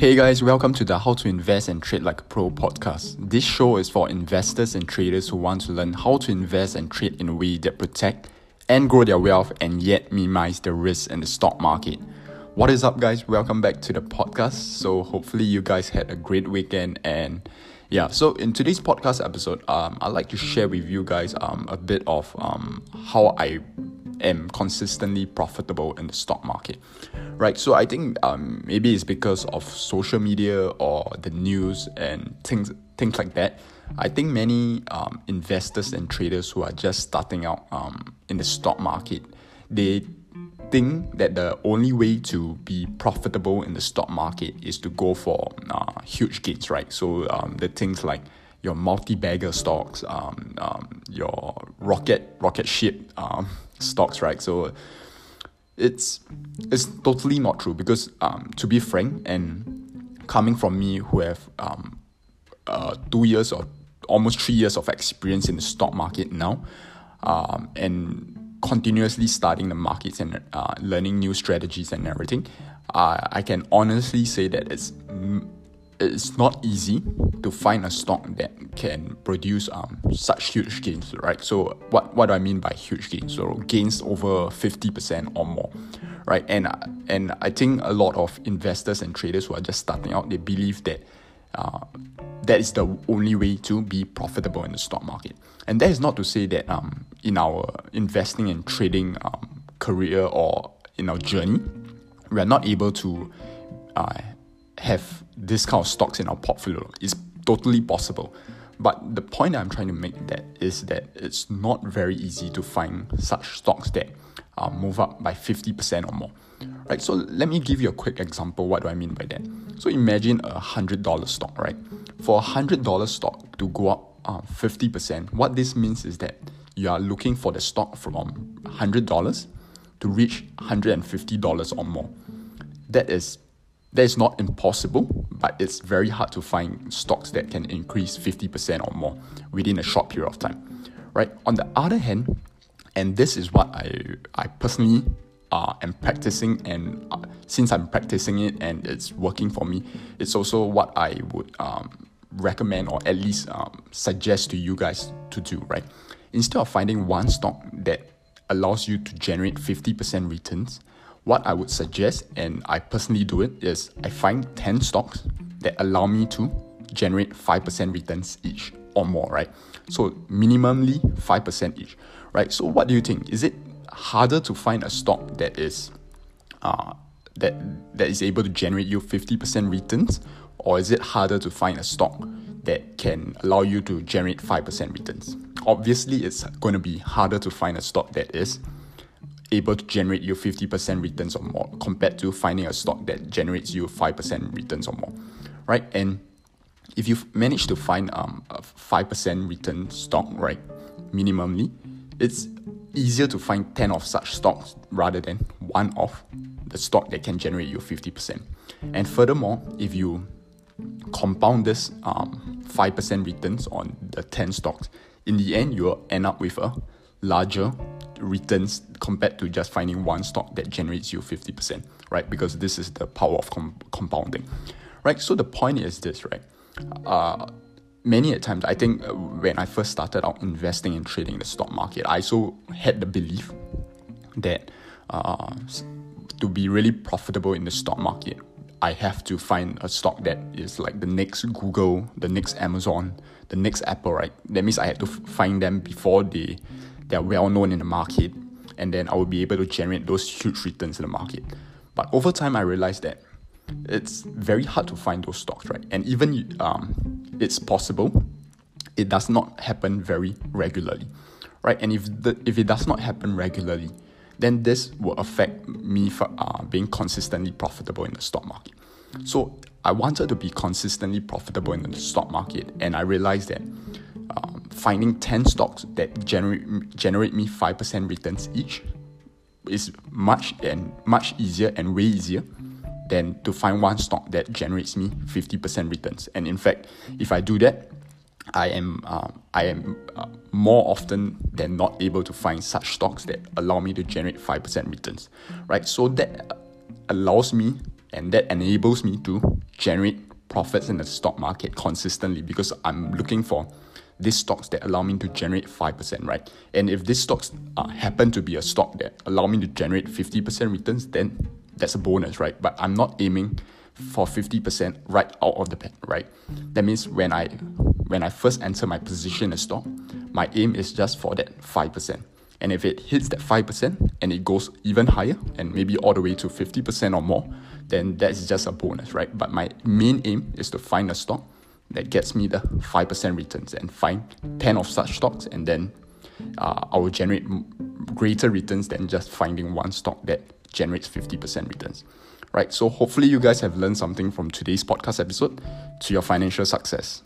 Hey guys, welcome to the How to Invest and Trade Like a Pro podcast. This show is for investors and traders who want to learn how to invest and trade in a way that protect and grow their wealth and yet minimize the risk in the stock market. What is up, guys? Welcome back to the podcast. So, hopefully, you guys had a great weekend. And yeah, so in today's podcast episode, um, I'd like to share with you guys um, a bit of um, how I am consistently profitable in the stock market, right? So I think um, maybe it's because of social media or the news and things things like that. I think many um, investors and traders who are just starting out um, in the stock market, they think that the only way to be profitable in the stock market is to go for uh, huge gains, right? So um, the things like your multi-bagger stocks, um, um, your rocket rocket ship um, stocks, right? So it's it's totally not true because um, to be frank and coming from me who have um, uh, two years or almost three years of experience in the stock market now um, and continuously studying the markets and uh, learning new strategies and everything uh, I can honestly say that it's it's not easy to find a stock that can produce um, such huge gains, right? So what, what do I mean by huge gains? So gains over 50% or more, right? And, and I think a lot of investors and traders who are just starting out, they believe that uh, that is the only way to be profitable in the stock market. And that is not to say that um, in our investing and trading um, career or in our journey, we are not able to uh, have this kind of stocks in our portfolio. It's totally possible. But the point I'm trying to make that is that it's not very easy to find such stocks that uh, move up by 50% or more. Right, so let me give you a quick example. What do I mean by that? So imagine a hundred dollar stock, right? For a hundred dollar stock to go up uh, 50%, what this means is that you are looking for the stock from hundred dollars to reach $150 or more. That is that is not impossible, but it's very hard to find stocks that can increase 50% or more within a short period of time. Right? On the other hand, and this is what I, I personally uh, am practicing, and uh, since I'm practicing it and it's working for me, it's also what I would um, recommend or at least um, suggest to you guys to do, right? Instead of finding one stock that allows you to generate 50% returns, what I would suggest, and I personally do it, is I find 10 stocks that allow me to generate 5% returns each or more, right? So minimally 5% each, right? So what do you think? Is it harder to find a stock that is uh, that that is able to generate you 50% returns, or is it harder to find a stock that can allow you to generate 5% returns? Obviously, it's going to be harder to find a stock that is able to generate you 50% returns or more compared to finding a stock that generates you 5% returns or more, right? And if you manage to find um, a 5% return stock, right, minimally, it's easier to find 10 of such stocks rather than one of the stock that can generate you 50%. And furthermore, if you compound this um, 5% returns on the 10 stocks, in the end, you'll end up with a larger returns compared to just finding one stock that generates you 50%, right? Because this is the power of com- compounding, right? So the point is this, right? Uh, many at times, I think uh, when I first started out investing and trading the stock market, I so had the belief that uh, to be really profitable in the stock market, I have to find a stock that is like the next Google, the next Amazon, the next Apple, right? That means I had to f- find them before they they're well known in the market, and then I will be able to generate those huge returns in the market. But over time, I realized that it's very hard to find those stocks, right? And even um, it's possible, it does not happen very regularly, right? And if the, if it does not happen regularly, then this will affect me for uh, being consistently profitable in the stock market. So I wanted to be consistently profitable in the stock market, and I realized that finding 10 stocks that generate generate me 5% returns each is much and much easier and way easier than to find one stock that generates me 50% returns. And in fact, if I do that, I am uh, I am uh, more often than not able to find such stocks that allow me to generate 5% returns, right? So that allows me and that enables me to generate profits in the stock market consistently because I'm looking for these stocks that allow me to generate 5%, right? And if these stocks uh, happen to be a stock that allow me to generate 50% returns, then that's a bonus, right? But I'm not aiming for 50% right out of the pen, right? That means when I when I first enter my position in a stock, my aim is just for that 5%. And if it hits that 5% and it goes even higher and maybe all the way to 50% or more, then that's just a bonus, right? But my main aim is to find a stock that gets me the 5% returns and find 10 of such stocks and then uh, I will generate greater returns than just finding one stock that generates 50% returns. Right, so hopefully you guys have learned something from today's podcast episode to your financial success.